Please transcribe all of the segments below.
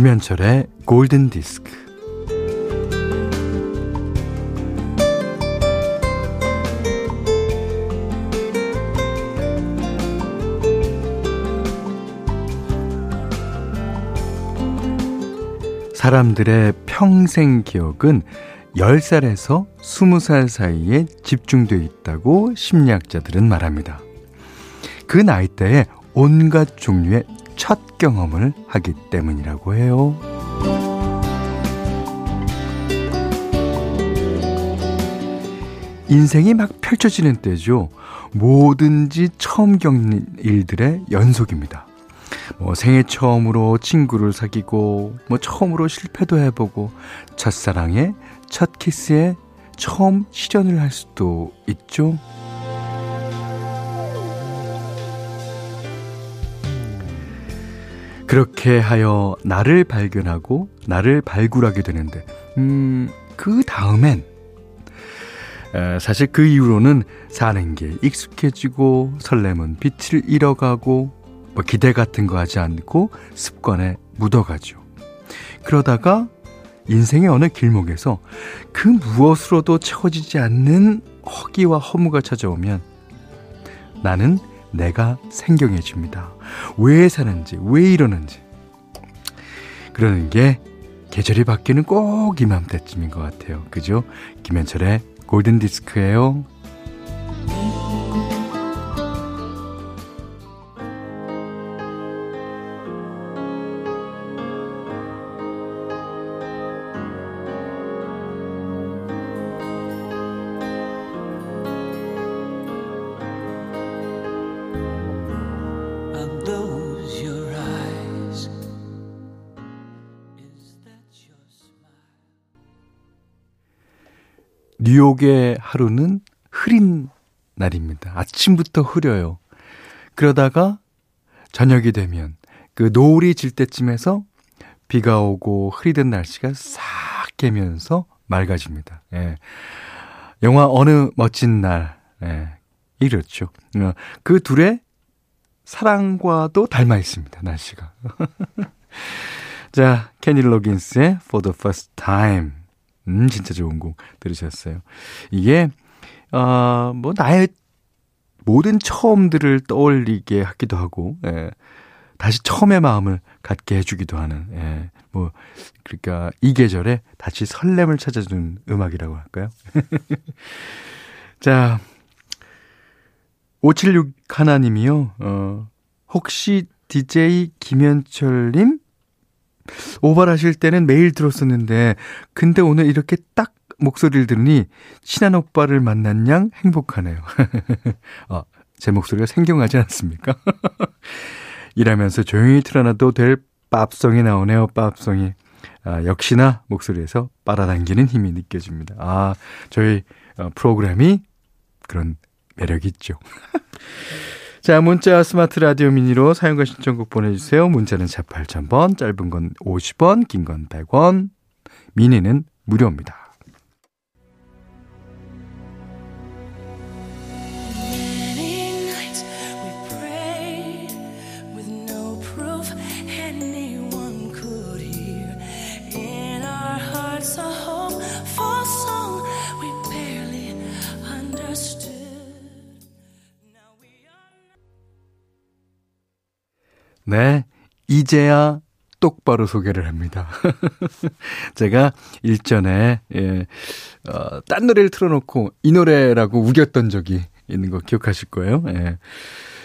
김현철의 골든 디스크. 사람들의 평생 기억은 10살에서 20살 사이에 집중되어 있다고 심리학자들은 말합니다. 그 나이대에 온갖 종류의 첫 경험을 하기 때문이라고 해요. 인생이 막 펼쳐지는 때죠. 뭐든지 처음 겪는 일들의 연속입니다. 뭐 생애 처음으로 친구를 사귀고, 뭐 처음으로 실패도 해보고, 첫사랑에, 첫 키스에 처음 실현을 할 수도 있죠. 그렇게 하여 나를 발견하고 나를 발굴하게 되는데, 음, 그 다음엔, 에, 사실 그 이후로는 사는 게 익숙해지고 설렘은 빛을 잃어가고 뭐 기대 같은 거 하지 않고 습관에 묻어가죠. 그러다가 인생의 어느 길목에서 그 무엇으로도 채워지지 않는 허기와 허무가 찾아오면 나는 내가 생경해집니다. 왜 사는지, 왜 이러는지. 그러는 게 계절이 바뀌는 꼭 이맘때쯤인 것 같아요. 그죠? 김현철의 골든디스크예요. 뉴욕의 하루는 흐린 날입니다. 아침부터 흐려요. 그러다가 저녁이 되면 그 노을이 질 때쯤에서 비가 오고 흐리던 날씨가 싹 깨면서 맑아집니다. 예. 영화 어느 멋진 날, 예. 이렇죠. 어, 그 둘의 사랑과도 닮아 있습니다, 날씨가. 자, 케니 로긴스의 For the First Time. 음, 진짜 좋은 곡 들으셨어요. 이게, 어, 뭐, 나의 모든 처음들을 떠올리게 하기도 하고, 예. 다시 처음의 마음을 갖게 해주기도 하는, 예. 뭐, 그러니까 이 계절에 다시 설렘을 찾아주는 음악이라고 할까요? 자, 576 하나님이요, 어, 혹시 DJ 김현철님? 오발하실 때는 매일 들었었는데, 근데 오늘 이렇게 딱 목소리를 들으니, 친한 오빠를 만난 양 행복하네요. 아, 제 목소리가 생경하지 않습니까? 일하면서 조용히 틀어놔도 될 팝송이 나오네요, 팝송이. 아, 역시나 목소리에서 빨아당기는 힘이 느껴집니다. 아, 저희 어, 프로그램이 그런 매력이 있죠. 자, 문자 스마트 라디오 미니로 사용과 신청곡 보내주세요. 문자는 4 8000번, 짧은 건 50원, 긴 건 100원, 미니는 무료입니다. 네. 이제야 똑바로 소개를 합니다. 제가 일전에, 예, 어, 딴 노래를 틀어놓고 이 노래라고 우겼던 적이 있는 거 기억하실 거예요. 예.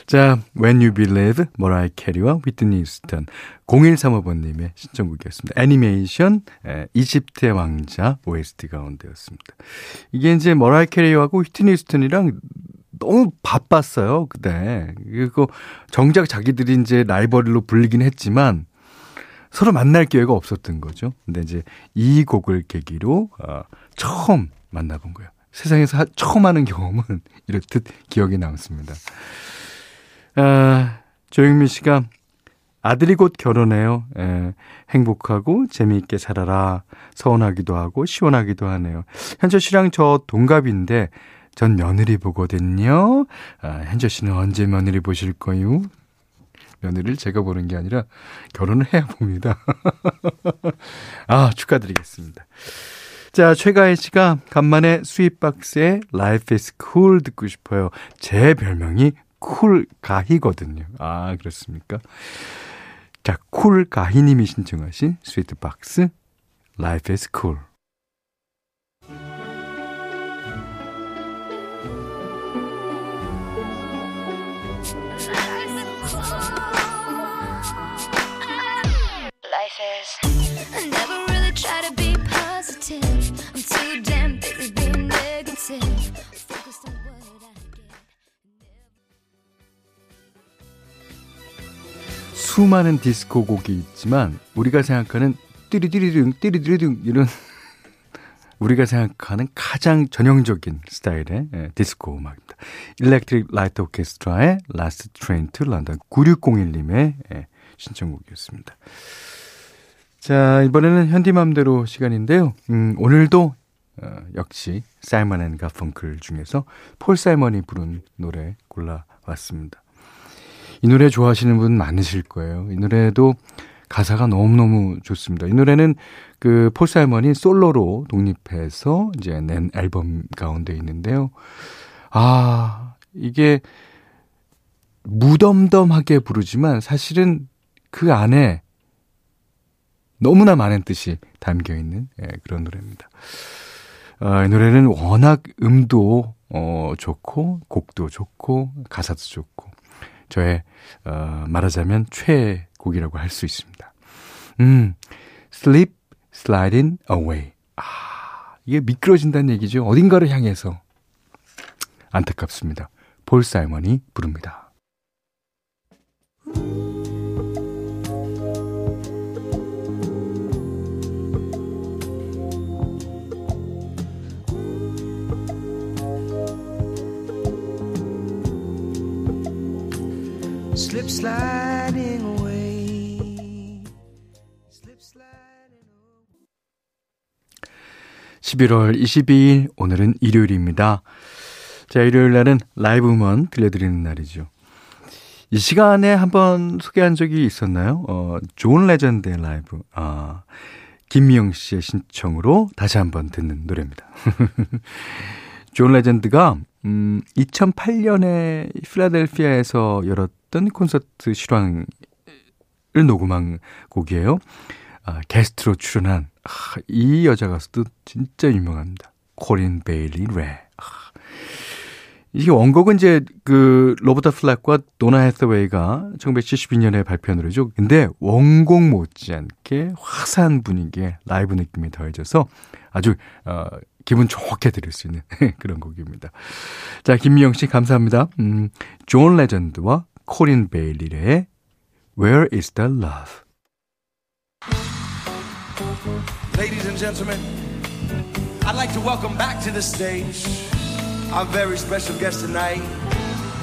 자, When You Believe, 머라이어 캐리와 휘트니 휴스턴 0135번님의 신청곡이었습니다. 애니메이션, 예, 이집트의 왕자 OST 가운데였습니다. 이게 이제 머라이어 캐리하고 휘트니 휴스턴이랑 너무 바빴어요, 그때. 그리고 정작 자기들이 이제 라이벌로 불리긴 했지만 서로 만날 기회가 없었던 거죠. 근데 이제 이 곡을 계기로 어, 처음 만나본 거예요. 세상에서 하, 처음 하는 경험은 이렇듯 기억이 남습니다. 아, 조영민 씨가 아들이 곧 결혼해요. 예, 행복하고 재미있게 살아라. 서운하기도 하고 시원하기도 하네요. 현철 씨랑 저 동갑인데 전 며느리 보거든요. 아, 현철 씨는 언제 며느리 보실 거요? 며느리를 제가 보는 게 아니라 결혼을 해야 봅니다. 아, 축하드리겠습니다. 자, 최가희 씨가 간만에 스윗박스의 Life is Cool 듣고 싶어요. 제 별명이 쿨가희거든요. 아, 그렇습니까? 자, 쿨가희님이 신청하신 Sweetbox Life is Cool. 수많은 디스코 곡이 있지만 우리가 생각하는 띠리디리둥 띠리디리둥 이런 우리가 생각하는 가장 전형적인 스타일의 예, 디스코 음악입니다. Electric Light Orchestra의 Last Train to London 9601님의 예, 신청곡이었습니다. 자, 이번에는 현디맘대로 시간인데요. 음, 오늘도 어, 역시 사이먼 앤 가펑클 중에서 폴 사이먼이 부른 노래 골라왔습니다. 이 노래 좋아하시는 분 많으실 거예요. 이 노래도 가사가 너무너무 좋습니다. 이 노래는 그 폴 사이먼이 솔로로 독립해서 이제 낸 앨범 가운데 있는데요. 아, 이게 무덤덤하게 부르지만 사실은 그 안에 너무나 많은 뜻이 담겨 있는 예, 그런 노래입니다. 어, 이 노래는 워낙 음도 어, 좋고 곡도 좋고 가사도 좋고 저의 어, 말하자면 최애 곡이라고 할 수 있습니다. 음, Sleep Sliding Away. 아, 이게 미끄러진다는 얘기죠. 어딘가를 향해서 안타깝습니다. 볼 사이먼이 부릅니다. Slip sliding away. Slip sliding away. 11월 22일 오늘은 일요일입니다. 자, 일요일 날은 라이브 음원 들려드리는 날이죠. 이 시간에 한번 소개한 적이 있었나요? 어, 존 레전드의 라이브. 아, 김미영 씨의 신청으로 다시 한번 듣는 노래입니다. 존 레전드가 음, 2008년에 필라델피아에서 열었던 콘서트 실황을 녹음한 곡이에요. 아, 게스트로 출연한 아, 이 여자 가수도 진짜 유명합니다. 코린 베일리 레. 아, 이게 원곡은 이제 그 로버트 플락과 도니 해서웨이가 1972년에 발표한 노래죠. 근데 원곡 못지않게 화사한 분위기에 라이브 느낌이 더해져서 아주 어, 기분 좋게 들을 수 있는 그런 곡입니다. 자, 김미영 씨 감사합니다. 음, 존 레전드와 코린 베일리의 Where is the Love? Ladies and gentlemen, I'd like to welcome back to the stage our very special guest tonight,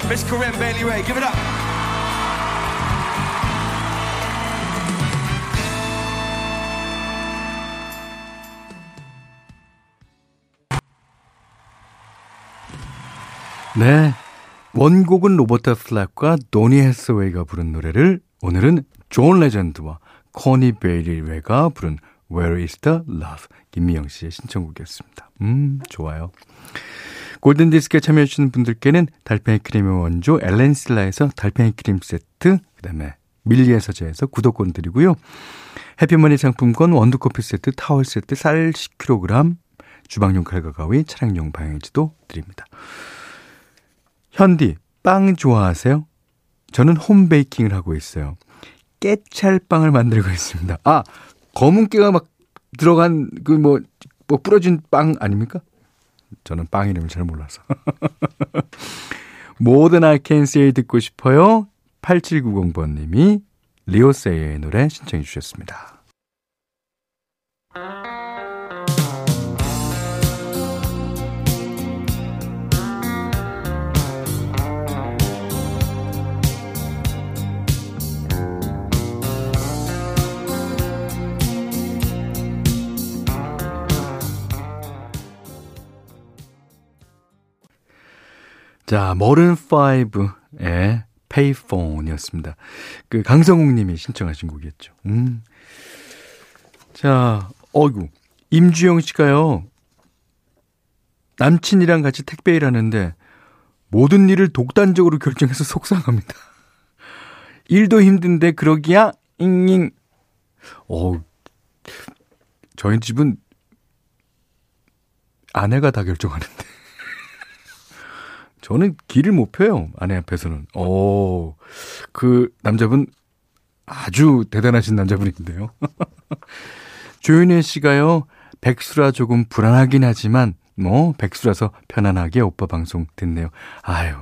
Miss Corinne Bailey Ray. Give it up. 네. 원곡은 로버트 플락과 도니 해서웨이가 부른 노래를 오늘은 존 레전드와 코린 베일리 레가 부른 Where is the Love 김미영 씨의 신청곡이었습니다. 음, 좋아요. 골든 디스크에 참여해 주시는 분들께는 달팽이 크림의 원조 엘렌실라에서 달팽이 크림 세트, 그 다음에 밀리의 서재에서 구독권 드리고요. 해피머니 상품권 원두커피 세트, 타월 세트, 쌀 10kg, 주방용 칼과 가위, 차량용 방향지도 드립니다. 현디, 빵 좋아하세요? 저는 홈베이킹을 하고 있어요. 깨찰빵을 만들고 있습니다. 아, 검은 깨가 막 들어간 그 뭐, 뭐 부러진 빵 아닙니까? 저는 빵 이름을 잘 몰라서. 모든 아이캔스에 듣고 싶어요. 8790번 님이 리오세이의 노래 신청해 주셨습니다. 자, 머른5의 페이폰이었습니다. 그 강성욱 님이 신청하신 곡이었죠. 음. 자, 어이구. 임주영 씨가요. 남친이랑 같이 택배 일하는데 모든 일을 독단적으로 결정해서 속상합니다. 일도 힘든데 그러기야 잉잉. 어. 저희 집은 아내가 다 결정하는데. 저는 길을 못 펴요. 아내 앞에서는. 오, 그 남자분 아주 대단하신 남자분인데요. 조윤혜 씨가요, 백수라 조금 불안하긴 하지만, 뭐, 백수라서 편안하게 오빠 방송 듣네요. 아유,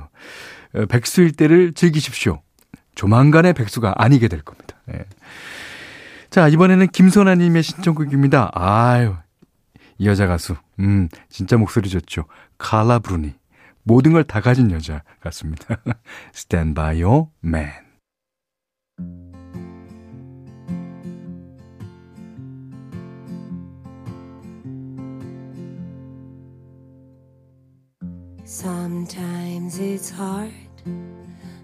어, 백수일 때를 즐기십시오. 조만간의 백수가 아니게 될 겁니다. 예. 자, 이번에는 김선아님의 신청곡입니다. 아유, 이 여자 가수. 음, 진짜 목소리 좋죠. 칼라 브루니. 모든 걸 다 가진 여자 같습니다. Stand by your man. Sometimes it's hard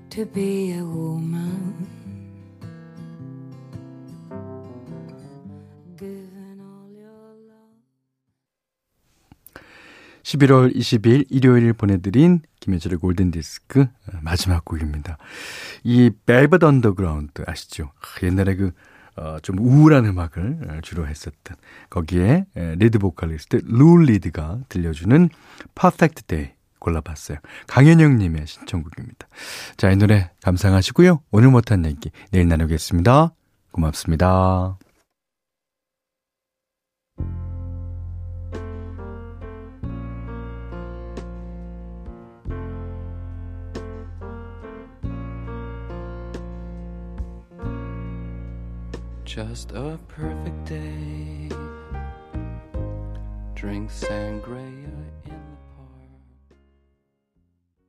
to be a woman. 11월 22일 일요일 보내드린 김현철의 골든디스크 마지막 곡입니다. 이 Velvet Underground 아시죠? 옛날에 그, 어, 좀 우울한 음악을 주로 했었던 거기에 리드 보컬리스트 루 리드가 들려주는 Perfect Day 골라봤어요. 강현영 님의 신청곡입니다. 자, 이 노래 감상하시고요. 오늘 못한 얘기 내일 나누겠습니다. 고맙습니다. Just a perfect day. Drink sangria